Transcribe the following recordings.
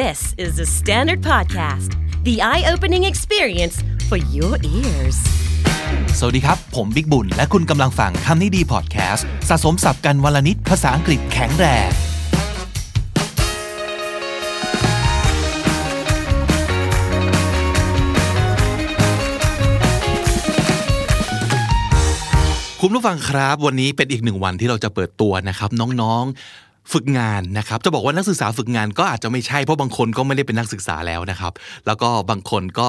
This is the Standard Podcast, the eye opening experience for your ears. สวัสดีครับ ผมบิ๊กบุญ และคุณกำลังฟังคำนี้ดีพอดแคสต์สะสมสับกันวลนิดภาษาอังกฤษแข็งแรง คุณผู้ฟังครับ วันนี้เป็นอีกหนึ่งวันที่เราจะเปิดตัวนะครับ น้องๆ ฝึกงานนะครับ จะบอกว่านักศึกษาฝึกงานก็อาจจะไม่ใช่เพราะบางคนก็ไม่ได้เป็นนักศึกษาแล้วนะครับ แล้วก็บางคนก็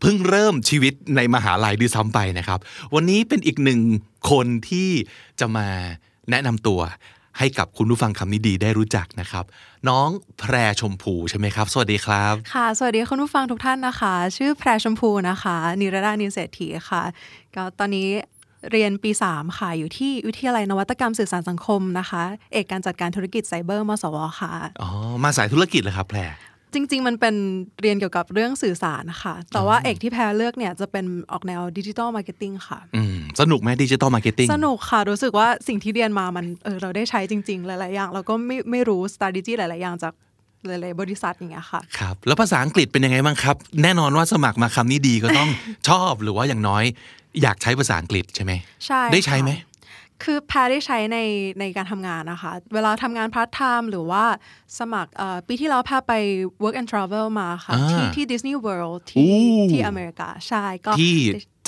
เพิ่งเริ่มชีวิตในมหาลัยด้วยซ้ำไปนะครับ วันนี้เป็นอีกหนึ่งคนที่จะมาแนะนำตัวให้กับคุณผู้ฟังคำนี้ดีได้รู้จักนะครับ น้องแพรชมพูใช่ไหมครับ สวัสดีครับ ค่ะ สวัสดีคุณผู้ฟังทุกท่านนะคะ ชื่อแพรชมพูนะคะ นิรดานิเศรษฐีค่ะก็ตอนนี้ เรียนปี 3 ค่ะ อยู่ที่วิทยาลัยนวัตกรรมสื่อสารสังคมนะคะ เอกการจัดการธุรกิจไซเบอร์มสวค่ะ อ๋อ มาสายธุรกิจเลยครับแพรจริง ๆ มันเป็นเรียนเกี่ยวกับเรื่องสื่อสารนะคะแต่ว่าเอกที่แพรเลือกเนี่ยจะเป็นออกแนว digital marketing ค่ะอืมสนุกไหม digital marketing สนุกค่ะ รู้สึกว่าสิ่งที่เรียนมามันเออเราได้ใช้จริง ๆ หลาย ๆ อย่าง เราก็ไม่ไม่รู้ strategy หลาย ๆ อย่างจากหลายๆบริษัทอย่างเงี้ยค่ะครับ แล้วภาษาอังกฤษเป็นยังไงบ้างครับ แน่นอนว่าสมัครมาคำนี้ดีก็ต้องชอบหรือว่าอย่างน้อย อยากใช้ภาษาอังกฤษใช่ไหมใช่ได้ใช้ไหมค่ะคือแพรได้ใช้ในในการทำงานนะคะ เวลาทำงานพาร์ทไทม์หรือว่าสมัครเอ่อปีที่แล้วแพรไป work and travel มาค่ะอ่าที่ที่ Disney World อู้ที่ที่อเมริกา ใช่ก็ที่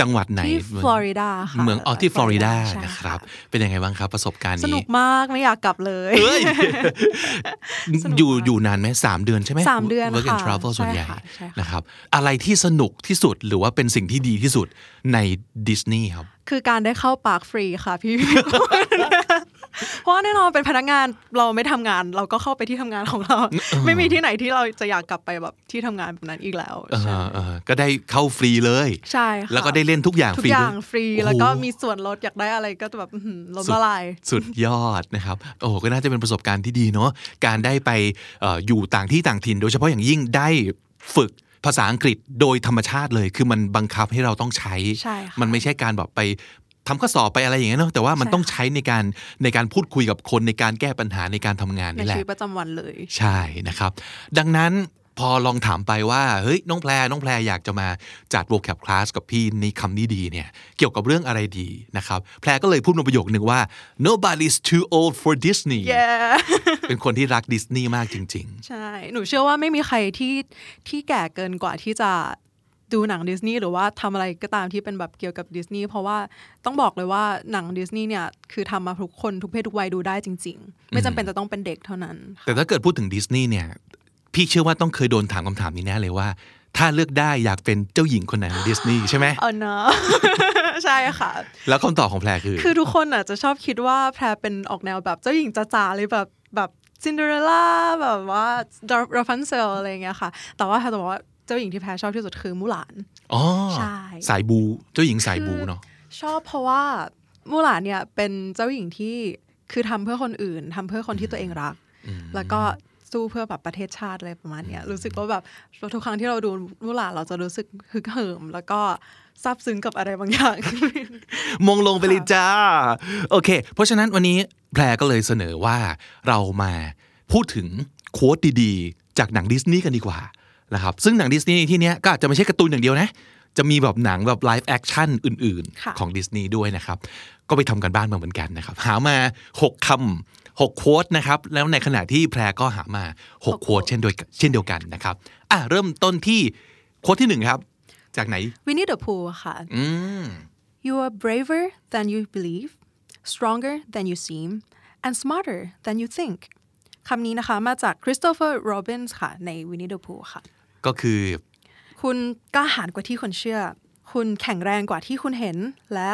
จังหวัดไหนที่ฟลอริดาค่ะเมืองอ๋อที่ฟลอริดาใช่นะครับ เป็นยังไงบ้างครับประสบการณ์สนุนี้กมากไม่อยากกลับเลยเฮ้ยสนุกอยู่มากอยู่นานไหมสามเดือนใช่ไหมสามเดือน work and ค่ะ travel ส่วนใหญ่ใช่ค่ะใช่ค่ะนะครับอะไรที่สนุกที่สุดหรือว่าเป็นสิ่งที่ดีที่สุดในดิสนีย์ครับ คือการได้เข้าปาร์คฟรีค่ะพี่ เพราะว่าแน่นอนเป็นพนักงานเราไม่ทำงาน เราก็เข้าไปที่ทำงานของเรา ไม่มีที่ไหนที่เราจะอยากกลับไปแบบที่ทำงานแบบนั้นอีกแล้วเออใช่เออก็ได้เข้าฟรีเลย ใช่ค่ะแล้วก็ได้เล่นทุกอย่างทุฟรีกอด้ย่าวงยฟรีโอ้โหแล้วก็มีส่วนลดอยากได้อะไรก็แบบอื้อหือล้มละลายสุดยอดนะครับโอ้โหก็น่าจะเป็นประสบการณ์ที่ดีเนาะการได้ไปเอออยู่ต่างที่ต่างถิ่น โดยเฉพาะอย่างยิ่งได้ฝึกภาษาอังกฤษโดยธรรมชาติเลย คือมันบังคับให้เราต้องใช้ใช่ค่ะมันไม่ใช่การแบบไป ทำข้อสอบไปอะไรอย่างเงี้ยเนาะแต่ว่ามันใช่ต้องค่ะใช้ในการในการพูดคุยกับคนในการแก้ปัญหาในการทำงานในนี่แหชีละวิตประจำวันเลย ใช่นะครับ ดังนั้นพอลองถามไปว่าเฮ้ยน้องแพรน้องแพรอยากจะมาจัด vocab class กับพี่ในคำนี้ดีเนี่ยเกี่ยวกับเรื่องอะไรดีนะครับแพรก็เลยพูดมาประโยคนึงว่า nobody's too old for Disney yeah เป็นคนที่รักดิสนีย์มากจริงใช่ หนูเชื่อว่าไม่มีใครที่ที่แก่เกินกว่าที่จะ ดูหนังดิสนีย์หรือว่าทำอะไรก็ตามที่เป็นแบบเกี่ยวกับดิสนีย์เพราะว่าต้องบอกเลยว่าหนังดิสนีย์เนี่ยคือทำมาทุกคนทุกเพศทุกวัยดูได้จริง ๆ ไม่จำเป็นจะต้องเป็นเด็กเท่านั้นๆแต่ถ้าเกิดพูดถึงดิสนีย์เนี่ยพี่เชื่อว่าต้องเคยโดนถามคำถามนี้แน่เลยว่า ถ้าเลือกได้อยากเป็นเจ้าหญิงคนไหนของดิสนีย์ใช่ไหมเออเนอะใช่ค่ะ แล้วคำตอบของแพรคือ คือทุกคนอะจะชอบคิดว่าแพรเป็นออกแนวแบบเจ้าหญิงจ๋าๆเลยแบบแบบซินเดอเรลล่าแบบว่าราฟันเซลอะไรอย่างเงี้ยค่ะ แต่ว่าแพรจะบอกว่าเจ้าหญิงที่แพรชอบที่สุดคือมูหลานอ๋อใช่สายบูเจ้าหญิงสายบูเนาะชอบเพราะว่ามูหลานเนี่ยเป็นเจ้าหญิงที่คือทำเพื่อคนอื่นทำเพื่อคนที่ตัวเองรัก แล้วก็สู้เพื่อแบบประเทศชาติอะไรประมาณเนี้ยรู้สึกว่าแบบทุกครั้งที่เราดูมูหลานเราจะรู้สึกฮึกเหิม แล้วก็ซาบซึ้งกับอะไรบางอย่างมงลงไปเลยจ้าโอเค เพราะฉะนั้นวันนี้แพรก็เลยเสนอว่าเรามาพูดถึง quote ดีๆ จากหนังดิสนีย์กันดีกว่า นะครับซึ่งหนังดิสนีย์ที่เนี้ยก็อาจจะไม่ใช่การ์ตูนอย่างเดียวนะ จะมีแบบหนังแบบ live action อื่นๆค่ะของดิสนีย์ด้วยนะครับ ก็ไปทำการบ้านมาเหมือนกันนะครับ หามา 6คำ6 quote นะครับ แล้วในขณะที่แพรก็หามา 6 quote เช่นโดยเช่นเดียวกันนะครับ อะ เริ่มต้นที่โค้ดที่หนึ่งครับ จากไหนวินนี่เดอะพูค่ะอืม You are braver than you believe, stronger than you seem, and smarter than you think. คำนี้นะคะ มาจาก Christopher Robbins ค่ะ ใน Winnie the Pooh ค่ะ ก็คือ คุณกล้าหาญกว่าที่คุณเชื่อ คุณแข็งแรงกว่าที่คุณเห็น และ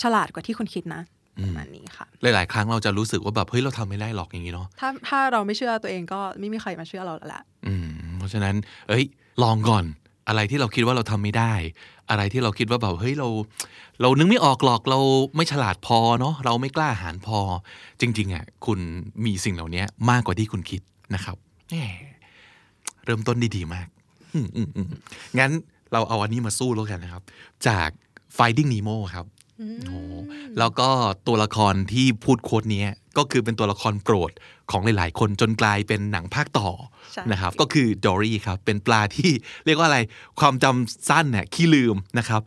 ฉลาดกว่าที่คุณคิดนะประมาณนี้ค่ะ หลาย ๆ ครั้งเราจะรู้สึกว่าแบบเฮ้ยเราทำไม่ได้หรอกอย่างนี้เนาะถ้าถ้าเราไม่เชื่อตัวเองก็ไม่มีใครมาเชื่อเราแล้วแหละอืมเพราะฉะนั้น เอ้ย ลองก่อนอะไรที่เราคิดว่าเราทำไม่ได้ อะไรที่เราคิดว่าแบบเฮ้ยเรา เรานึกไม่ออกหรอกเราไม่ฉลาดพอเนาะเราไม่กล้าหาญพอ จริง ๆ อะ คุณมีสิ่งเหล่านี้มากกว่าที่คุณคิดนะครับแหม เริ่มต้นได้ดีมากอืมอืมอืมงั้นเราเอาอันนี้มาสู้แล้วกันนะครับ จาก Finding Nemo ครับโอ้โหแล้วก็ตัวละครที่พูดโค้ดเนี้ยก็คือเป็นตัวละครโปรดของหลาย ๆ คนจนกลายเป็นหนังภาคต่อใช่นะครับ ก็คือดอรี่ครับ เป็นปลาที่เรียกว่าอะไรความจำสั้นเนี่ยขี้ลืมนะครับ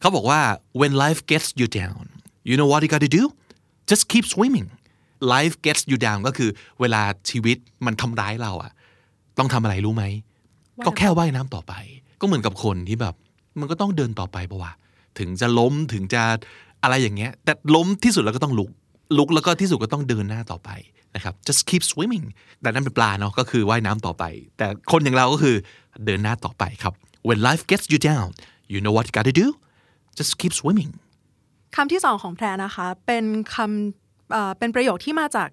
เขาบอกว่า when life gets you down you know what you got to do just keep swimming life gets you down ก็คือเวลาชีวิตมันทำร้ายเราอะ ต้องทำอะไรรู้ไหม ก็แค่ว่ายน้ำต่อไป ก็เหมือนกับคนที่แบบ มันก็ต้องเดินต่อไปปะวะถึงจะล้มถึงจะอะไรอย่างเงี้ย แต่ล้มที่สุดแล้วก็ต้องลุก ลุกแล้วก็ที่สุดก็ต้องเดินหน้าต่อไปนะครับ just keep swimming แต่นั่นเป็นปลาเนาะก็คือว่ายน้ำต่อไป แต่คนอย่างเราก็คือเดินหน้าต่อไปครับ when life gets you down you know what you gotta do just keep swimming คำที่สองของแพรนะคะ เป็นคำเอ่อเป็นประโยคที่มาจาก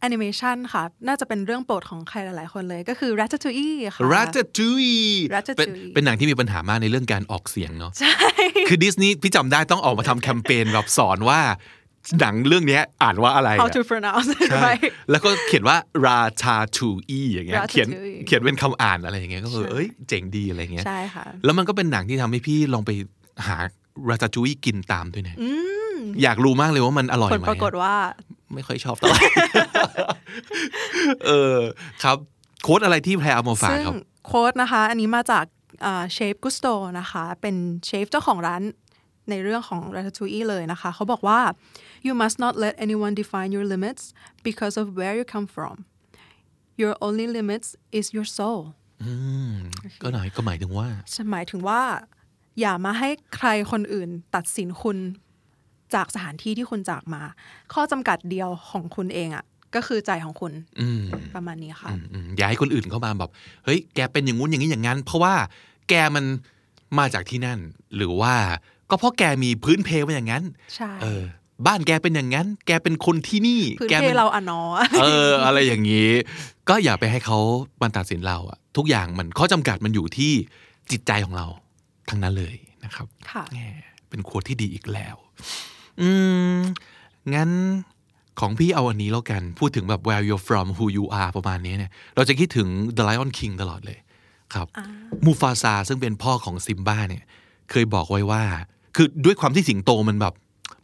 แอนิเมชันค่ะ น่าจะเป็นเรื่องโปรดของใครหลาย ๆ คนเลยก็คือ Ratatouille ค่ะ Ratatouille Ratatouille เป็นเป็นหนังที่มีปัญหามากในเรื่องการออกเสียงเนาะใช่ คือดิสนีย์พี่จำได้ต้องออกมาทำแคมเปญแบบสอนว่าหนังเรื่องเนี้ยอ่านว่าอะไร how อะ to pronounce it ใช่ right แล้วก็เขียนว่า ratatouille อย่างเงี้ยเขียน Ratatouille เขียนเป็นคำอ่านอะไรอย่างเงี้ยก็คือใช่เอ้ยเจ๋งดีอะไรเงี้ยใช่ค่ะแล้วมันก็เป็นหนังที่ทำให้พี่ลองไปหา ratatouille กินตามด้วยนะอยากรู้มากเลยว่ามันอร่อยผไหลมปรากฏว่า ไม่ค่อยชอบเท่าไหร่เออครับ โค้ดอะไรที่แพรเอามาฝากซึ่งครับโค้ดนะคะ อันนี้มาจากเชฟกุสโตนะคะ เป็นเชฟเจ้าของร้านในเรื่องของ Ratatouille เลยนะคะ เขาบอกว่า you must not let anyone define your limits because of where you come from your only limits is your soul ก็หน่อยก็หมายถึงว่าหมายถึงว่า อย่ามาให้ใครคนอื่นตัดสินคุณ จากสถานที่ที่คุณจากมา ข้อจำกัดเดียวของคุณเองอะ่ะก็คือใจของคุณอืมประมาณนี้ค่ะอืมอย่าให้คนอื่นเข้ามาแบบเฮ้ยแกเป็นอย่างงู้นอย่างนี้อย่างนั้น เพราะว่าแกมันมาจากที่นั่น หรือว่าก็เพราะแกมีพื้นเพมาอย่างนั้นใช่เออ บ้านแกเป็นอย่างนั้น แกเป็นคนที่นี่พื้นแกเพป็นเราอะเนอเออ อะไรอย่างนี้ ก็อย่าไปให้เขามาตัดสินเราอะทุกอย่างมันข้อจำกัดมันอยู่ที่จิตใจของเราทั้งนั้นเลยนะครับค่ะแหมเป็นโค้ดที่ดีอีกแล้ว อืม งั้นของพี่เอาอันนี้แล้วกัน พูดถึงแบบ where you're from who you are ประมาณนี้เนี่ย เราจะคิดถึง The Lion King ตลอดเลยครับ มูฟาซาซึ่งเป็นพ่อของซิมบ้าเนี่ย เคยบอกไว้ว่า คือด้วยความที่สิงโตมันแบบ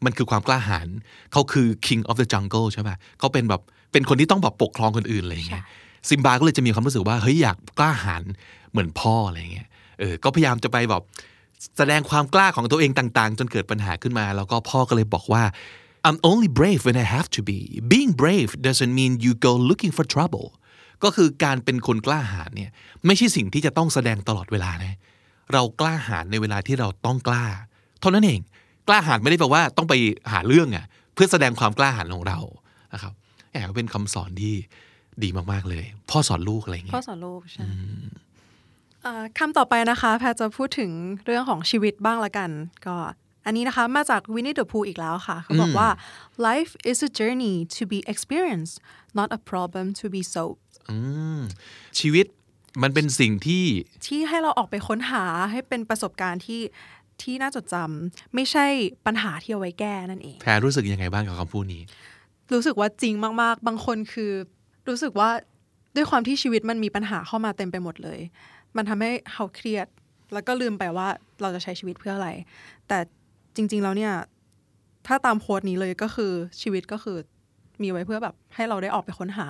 มันคือความกล้าหาญเขาคือ king of the jungle ใช่ไหมเขาเป็นแบบ เป็นคนที่ต้องแบบปกครองคนอื่นอะไรอย่างเงี้ย ซิมบาก็เลยจะมีความรู้สึกว่า เฮ้ยอยากกล้าหาญเหมือนพ่ออะไรอย่างเงี้ย เออ ก็พยายามจะไปแบบ แสดงความกล้าของตัวเองต่างๆ จนเกิดปัญหาขึ้นมา แล้วก็พ่อก็เลยบอกว่า I'm only brave when I have to be being brave doesn't mean you go looking for trouble ก็คือการเป็นคนกล้าหาญเนี่ยไม่ใช่สิ่งที่จะต้องแสดงตลอดเวลานะเรากล้าหาญในเวลาที่เราต้องกล้า เท่านั้นเอง กล้าหาญไม่ได้แปลว่าต้องไปหาเรื่องอะ่ะเพื่อแสดงความกล้าหาญของเรานะครับแอบเป็นคำสอนที่ดีมากๆเลย พ่อสอนลูกอะไรอย่างเงี้พ่อยสอนลูกใช่เอ่อ คำต่อไปนะคะ แพทย์จะพูดถึงเรื่องของชีวิตบ้างละกัน ก็อันนี้นะคะ มาจากวินนี่เดอะพูอีกแล้วค่ะ เขาบอกว่า life is a journey to be experienced not a problem to be solved อืมชีวิตมันเป็นสิ่งที่ ที่ให้เราออกไปค้นหาให้เป็นประสบการณ์ที่ที่น่าจดจำไม่ใช่ปัญหาที่เอาไว้แก้นั่นเอง แพรรู้สึกยังไงบ้างกับคำพูดนี้ รู้สึกว่าจริงมาก ๆ บางคนคือ รู้สึกว่าด้วยความที่ชีวิตมันมีปัญหาเข้ามาเต็มไปหมดเลย มันทำให้เขาเครียด แล้วก็ลืมไปว่าเราจะใช้ชีวิตเพื่ออะไร แต่จริง ๆ แล้วเนี่ย ถ้าตามโค้ดนี้เลยก็คือชีวิตก็คือมีไว้เพื่อแบบให้เราได้ออกไปค้นหา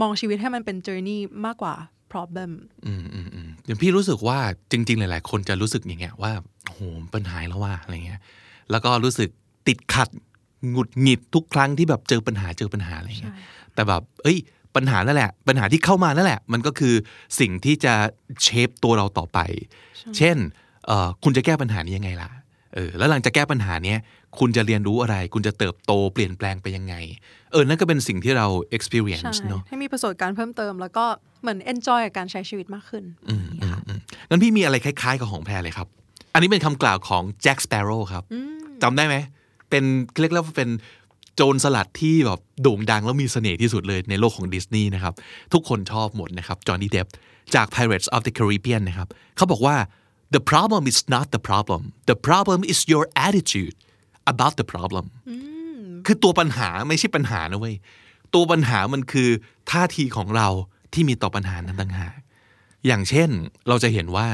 มองชีวิตให้มันเป็น journey มากกว่า problem อืมอืมอืมอย่างพี่รู้สึกว่าจริง ๆ หลาย ๆ คนจะรู้สึกอย่างเงี้ยว่าโอ้โหปัญหาแล้วว่าอะไรเงี้ย แล้วก็รู้สึกติดขัดหงุดหงิดทุกครั้งที่แบบเจอปัญหาเจอปัญหาอะไรเงี้ย แต่แบบ เอ้ย ปัญหานั่นแหละ ปัญหาที่เข้ามานั่นแหละ มันก็คือสิ่งที่จะเชฟตัวเราต่อไป เช่นเอ่อคุณจะแก้ปัญหานี้ยังไงล่ะเออแล้วหลังจากแก้ปัญหาเนี้ยคุณจะเรียนรู้อะไร คุณจะเติบโตเปลี่ยนแปลงไปยังไง เออ นั่นก็เป็นสิ่งที่เราใช่ experience เนาะให้มีประสบการณ์เพิ่มเติม แล้วก็เหมือน enjoy กับการใช้ชีวิตมากขึ้นอืมอืมอืมงั้นพี่มีอะไรคล้าย ๆ กับของแพรเลยครับ อันนี้เป็นคำกล่าวของแจ็คสเปโร่ครับจำได้ไหม เป็นเรียกว่าเป็น โจรสลัดที่แบบโด่งดังแล้วมีเสน่ห์ที่สุดเลยในโลกของดิสนีย์นะครับ ทุกคนชอบหมดนะครับจอห์นนี่เดฟจาก Pirates of the Caribbean นะครับเขาบอกว่า the problem is not the problem the problem is your attitude about the problem คือตัวปัญหาไม่ใช่ปัญหานะเว้ย ตัวปัญหามันคือท่าทีของเราที่มีต่อปัญหานั้นต่างหากอย่างเช่นเราจะเห็นว่า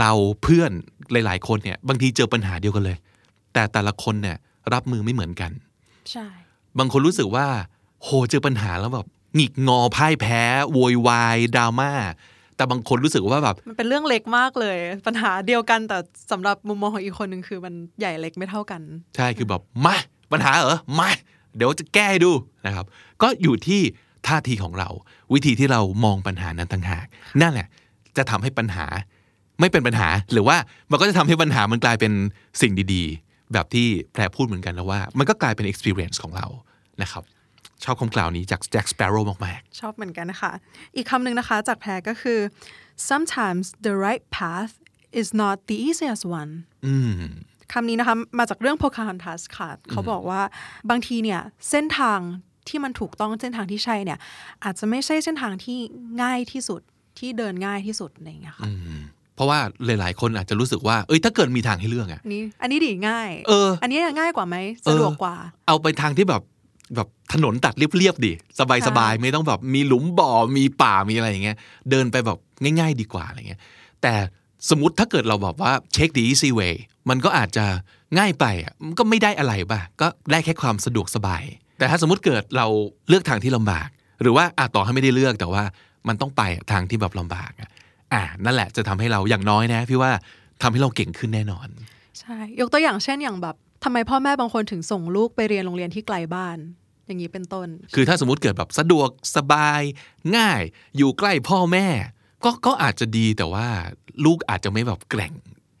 เราเพื่อนหลาย ๆ คนเนี่ยบางทีเจอปัญหาเดียวกันเลย แต่แต่ละคนเนี่ยรับมือไม่เหมือนกัน ใช่บางคนรู้สึกว่า โหเจอปัญหาแล้วแบบหงิกงอพ่ายแพ้โวยวายดราม่าแต่บางคนรู้สึกว่าแบบมันเป็นเรื่องเล็กมากเลย ปัญหาเดียวกันแต่สำหรับมุมมองของอีกคนหนึ่งคือมันใหญ่เล็กไม่เท่ากัน ใช่คือแบบมาปัญหาเหรอมาเดี๋ยวจะแก้ให้ดูนะครับ ก็อยู่ที่ท่าทีของเรา วิธีที่เรามองปัญหานั้นต่างหาก นั่นแหละ จะทำให้ปัญหาไม่เป็นปัญหา หรือว่ามันก็จะทำให้ปัญหามันกลายเป็นสิ่งดีๆ แบบที่แพรพูดเหมือนกันแล้วว่า มันก็กลายเป็น experience ของเรานะครับ ชอบคำกล่าวนี้จากแจ็คสเปโร่มากชอบเหมือนกันนะคะอีกคำหนึ่งนะคะจากแพรก็คือ sometimes the right path is not the easiest one ๆอืมคำนี้นะคะมาจากเรื่อง Pocahontas ค่ะเขาบอกว่าบางทีเนี่ยเส้นทางที่มันถูกต้องเส้นทางที่ใช่เนี่ย อาจจะไม่ใช่เส้นทางที่ง่ายที่สุดที่เดินง่ายที่สุดอะไรอย่างเงี้ยค่ะเพ ราะว่าหลาย ๆ คนอาจจะรู้สึกว่าเอ้ยถ้าเกิดมีทางให้เลือกอะอันนี้อันนี้ดีง่าย เออ อันนี้ง่ายกว่าไหมสะดวกกว่า เอาไปทางที่แบบแบบถนนตัดเรียบๆดิสบายสบายๆไม่ต้องแบบมีหลุมบ่อมีป่ามีอะไรอย่างเงี้ยเดินไปแบบง่าย ๆ ดีกว่าอะไรเงี้ยแต่สมมติถ้าเกิดเราแบบว่าเช็ค the easy way มันก็อาจจะง่ายไปอะมันก็ไม่ได้อะไรป่ะก็ได้แค่ความสะดวกสบาย แต่ถ้าสมมติเกิดเราเลือกทางที่ลำบาก หรือว่าอาต่อให้ไม่ได้เลือกแต่ว่ามันต้องไปทางที่แบบลำบาก อะอ่านั่นแหละจะทำให้เราอย่างน้อยนะพี่ว่าทำให้เราเก่งขึ้นแน่นอน ใช่ ยกตัวอย่างเช่นอย่างแบบทำไมพ่อแม่บางคนถึงส่งลูกไปเรียนโรงเรียนที่ไกลบ้าน อย่างนี้เป็นต้น คือถ้าสมมติเกิดแบบสะดวกสบายง่าย อยู่ใกล้พ่อแม่ ก็ก็อาจจะดีแต่ว่าลูกอาจจะไม่แบบแกร่ง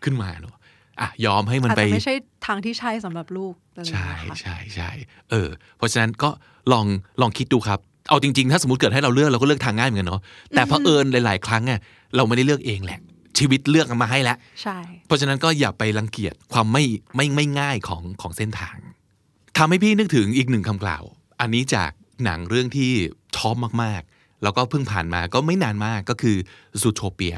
ขึ้นมาเนอะอะยอมให้มันอาจไปจะไม่ใช่ทางที่ใช่สำหรับลูกอะไรอย่างใช่เงี้ยค่ะใช่ใช่เออ เพราะฉะนั้นก็ลองลองคิดดูครับเอาจริงๆ ถ้าสมมติเกิดให้เราเลือกเราก็เลือกทางง่ายเหมือนกันเนาะแต่เผอิญหลาย ๆ ครั้งอะ เราไม่ได้เลือกเองแหละ ชีวิตเลือกมาให้แล้วใช่เพราะฉะนั้นก็อย่าไปรังเกียจความไม่ไม่ไม่ง่ายของของเส้นทางทำให้พี่นึกถึงอีกหนึ่งคำกล่าว อันนี้จากหนังเรื่องที่ชอบมากๆ แล้วก็เพิ่งผ่านมาก็ไม่นานมากก็คือซูโทเปีย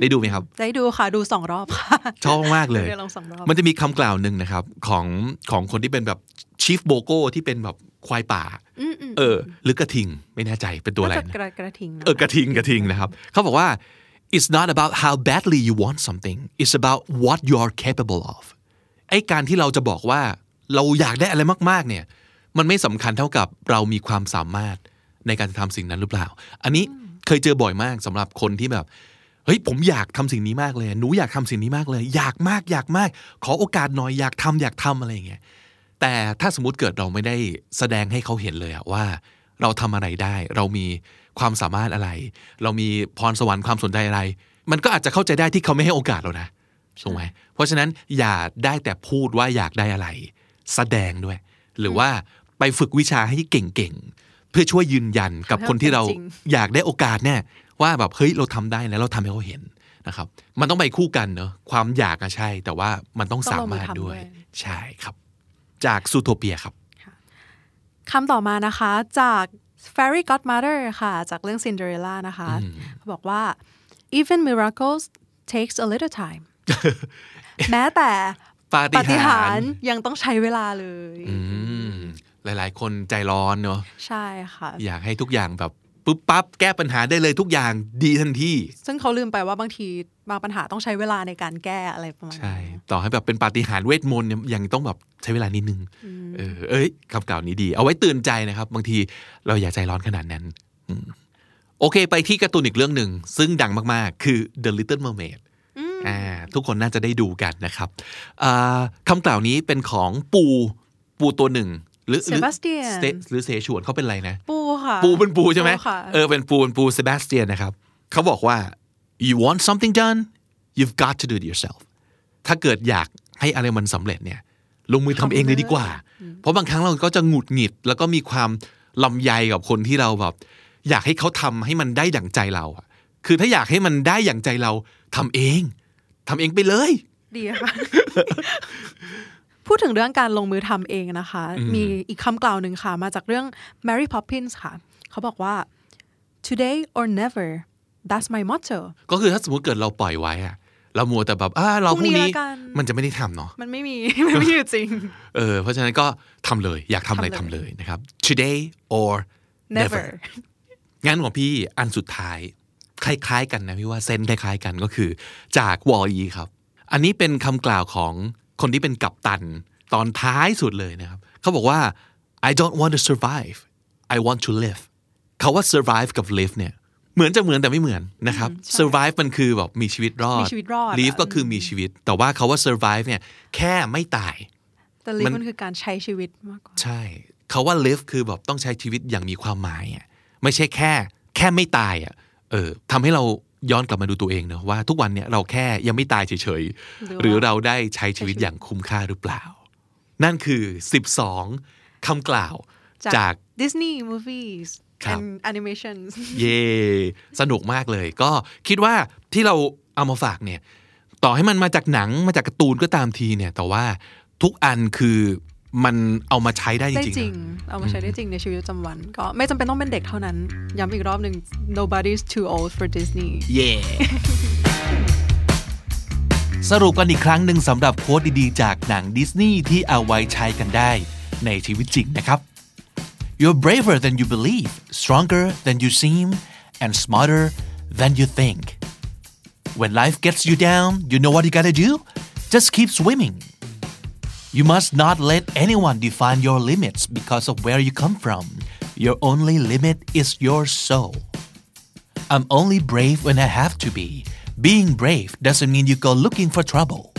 ได้ดูไหมครับ ได้ดูค่ะ ดูสองรอบค่ะ ชอบมากเลยได้ลองสองรอบมันจะมีคำกล่าวหนึ่งนะครับ ของของคนที่เป็นแบบชีฟโบโก้ที่เป็นแบบควายป่าอืมอืมเออ หรือกระทิงไม่แน่ใจเป็นตัวอะไรน่าจะนะกระกระทิงนเออกระทิงกระทิงนะครับ เขาบอกว่า it's not about how badly you want something it's about what you are capable of ไอ้การที่เราจะบอกว่าเราอยากได้อะไรมากๆเนี่ยมันไม่สำคัญเท่ากับเรามีความสามารถในการทำสิ่งนั้นหรือเปล่า อันนี้เคยเจอบ่อยมากสำหรับคนที่แบบเฮ้ยผมอยากทำสิ่งนี้มากเลย หนูอยากทำสิ่งนี้มากเลย อยากมากอยากมาก ขอโอกาสหน่อยอยากทำอยากทำอะไรอย่างเงี้ยแต่ถ้าสมมติเกิดเราไม่ได้แสดงให้เขาเห็นเลยอะว่า เราทำอะไรได้ เรามี ความสามารถอะไร เรามีพรสวรรค์ความสนใจอะไร มันก็อาจจะเข้าใจได้ที่เขาไม่ให้โอกาสเรานะถูกไหมเพราะฉะนั้นอย่าได้แต่พูดว่าอยากได้อะไร แสดงด้วย หรือว่าไปฝึกวิชาให้เก่งๆ เพื่อช่วยยืนยันกับคนที่เราจริงอยากได้โอกาสเนี่ยว่าแบบเฮ้ยเราทำได้นะเราทำให้เขาเห็นนะครับมันต้องไปคู่กันเนอะความอยากอะใช่ แต่ว่ามันต้องต้องสาลงมือมารถทำด้วยด้วย ใช่ครับ จากซูโทเปียครับคำต่อมานะคะจาก Fairy Godmother ค่ะ จากเรื่อง Cinderella นะคะเขาบอกว่า even miracles takes a little time แม้แต่ปาฏิปาฏิหาหาริริย์ย์ยังต้องใช้เวลาเลยอืมหลาย ๆ คนใจร้อนเนอะใช่ค่ะ อยากให้ทุกอย่างแบบ ปุ๊บปั๊บแก้ปัญหาได้เลยทุกอย่างดีทันทีซึ่งเขาลืมไปว่าบางทีบางปัญหาต้องใช้เวลาในการแก้อะไรประมาณใช่นี้ต่อให้แบบเป็นปาฏิหาริย์เวทมนต์เนี่ยยังต้องแบบใช้เวลานิดนึงเออเอ้ยคำกล่าวนี้ดี เอาไว้เตือนใจนะครับ บางทีเราอย่าใจร้อนขนาดนั้นอืมโอเค ไปที่การ์ตูนอีกเรื่องหนึ่ง ซึ่งดังมาก ๆ คือ The Little Mermaid อ่าทุกคนน่าจะได้ดูกันนะครับอ่าคำกล่าวนี้เป็นของปูปูตัวหนึ่ง หรือหรือ Sebastian สเตหรือเสฉวนเขาเป็นอะไรนะ ปูค่ะ ปูเป็นปูใช่ไหมค่ะเออเป็นปูเป็นปูเซบาสเตียนนะครับเขาบอกว่า you want something done you've got to do it yourself ถ้าเกิดอยากให้อะไรมันสำเร็จเนี่ย ลงมือทำเองเลยดีกว่า เพราะบางครั้งเราก็จะหงุดหงิด แล้วก็มีความลำใยกับคนที่เราแบบอยากให้เขาทำให้มันได้อย่างใจเราอะคือถ้าอยากให้มันได้อย่างใจเราทำเองทำเองไปเลย ดีค่ะ พูดถึงเรื่องการลงมือทำเองนะคะ มีอีกคำกล่าวหนึ่งค่ะ มาจากเรื่อง Mary Poppins ค่ะ เขาบอกว่า today or never that's my motto ก็คือถ้าสมมติเกิดเราปล่อยไว้อะเรามัวแต่แบบอ่าเราพพรุ่รุ่งงนี้นี้ละกันมันจะไม่ได้ทำเนาะมันไม่มี มันไม่มีอยู่จริง เออ เพราะฉะนั้นก็ทำเลยอยากทำอะไรทำทำเลยเลยนะครับ today or never never งั้นของพี่อันสุดท้าย คล้าย ๆ กันนะพี่ว่าเซนคล้ายๆกันก็คือจากวอลีครับ อันนี้เป็นคำกล่าวของ คนที่เป็นกัปตันตอนท้ายสุดเลยนะครับเขาบอกว่า I don't want to survive I want to live เขาว่า survive กับ live เนี่ยเหมือนจะเหมือนแต่ไม่เหมือนนะครับ survive มันคือแบบมีชีวิตรอดมีชีวิตรอด live อะก็คือมีชีวิต แต่ว่าเขาว่า survive เนี่ยแค่ไม่ตาย แต่ลิฟมันมันคือการใช้ชีวิตมากกว่า ใช่เขาว่า live คือแบบต้องใช้ชีวิตอย่างมีความหมายอะไม่ใช่แค่ แค่ไม่ตายอะเออทำให้เรา ย้อนกลับมาดูตัวเองเนอะว่าทุกวันเนี่ยเราแค่ยังไม่ตายเฉยๆ หรือว่าหรือเราได้ใช้ชีวิตอย่างคุ้มค่าหรือเปล่า นั่นคือ 12คำกล่าวจาก Disney movies ครับ and animations เย่สนุกมากเลย ก็คิดว่าที่เราเอามาฝากเนี่ย ต่อให้มันมาจากหนังมาจากการ์ตูนก็ตามทีเนี่ย แต่ว่าทุกอันคือ มันเอามาใช้ได้จได้ริงจริงๆนะเอามาใช้ได้จริงในชีวิตประจำวัน ก็ไม่จำเป็นต้องเป็นเด็กเท่านั้น ย้ำอีกรอบหนึ่ง nobody's too old for Disney เย่สรุปกันอีกครั้งหนึ่งสำหรับโค้ดดีๆ จากหนังดิสนีย์ที่เอาไว้ใช้กันได้ในชีวิตจริงนะครับ You're braver than you believe stronger than you seem and smarter than you think When life gets you down you know what you gotta do just keep swimming You must not let anyone define your limits because of where you come from Your only limit is your soul I'm only brave when I have to be. Being brave doesn't mean you go looking for trouble.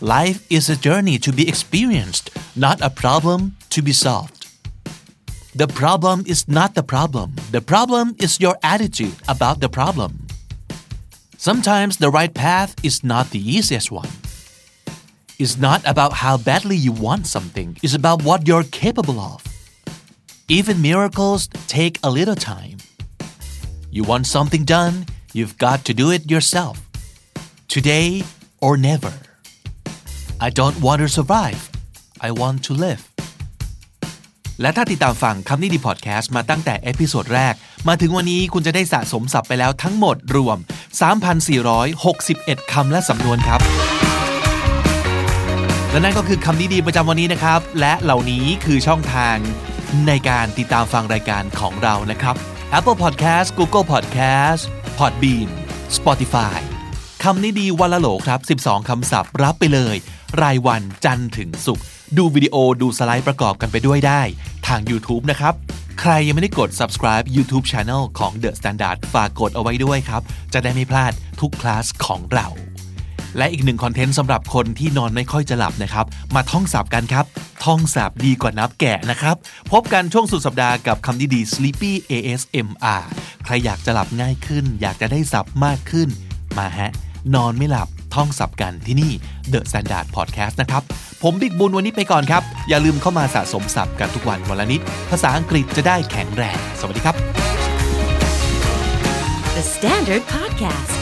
Life is a journey to be experienced, not a problem to be solved. The problem is not the problem. The problem is your attitude about the problem. Sometimes the right path is not the easiest one. It's not about how badly you want something, it's about what you're capable of. Even miracles take a little time. You want something done, you've got to do it yourself. Today or never. I don't want to survive. I want to live. และถ้าติดตามฟังคำนี้ดีพอดแคสต์มาตั้งแต่เอพิโซดแรก มาถึงวันนี้คุณจะได้สะสมศัพท์ไปแล้วทั้งหมดรวม 3,461 คำและสำนวนครับ และนั่นก็คือคำนี้ดีประจำวันนี้นะครับ และเหล่านี้คือช่องทางในการติดตามฟังรายการของเรานะครับ Apple Podcast Google Podcast Podbean Spotify คำนี้ดีวันละโหลครับ 12 คำศัพท์รับไปเลย รายวันจันทร์ถึงศุกร์ดูวิดีโอดูสไลด์ประกอบกันไปด้วยได้ ทาง YouTube นะครับ ใครยังไม่ได้กด subscribe YouTube Channel ของ The Standard ฝากกดเอาไว้ด้วยครับ จะได้ไม่พลาดทุกคลาสของเรา และอีกหนึ่งคอนเทนต์สำหรับคนที่นอนไม่ค่อยจะหลับนะครับ มาท่องศัพท์กันครับ ท่องศัพท์ดีกว่านับแกะนะครับ พบกันช่วงสุดสัปดาห์กับคำดีดี Sleepy ASMR ใครอยากจะหลับง่ายขึ้น อยากจะได้ศัพท์มากขึ้น มาฮะ นอนไม่หลับท่องศัพท์กันที่นี่ The Standard Podcast นะครับ ผมบิ๊กบุญวันนี้ไปก่อนครับ อย่าลืมเข้ามาสะสมศัพท์กันทุกวันวันละนิด ภาษาอังกฤษจะได้แข็งแรง สวัสดีครับ The Standard Podcast,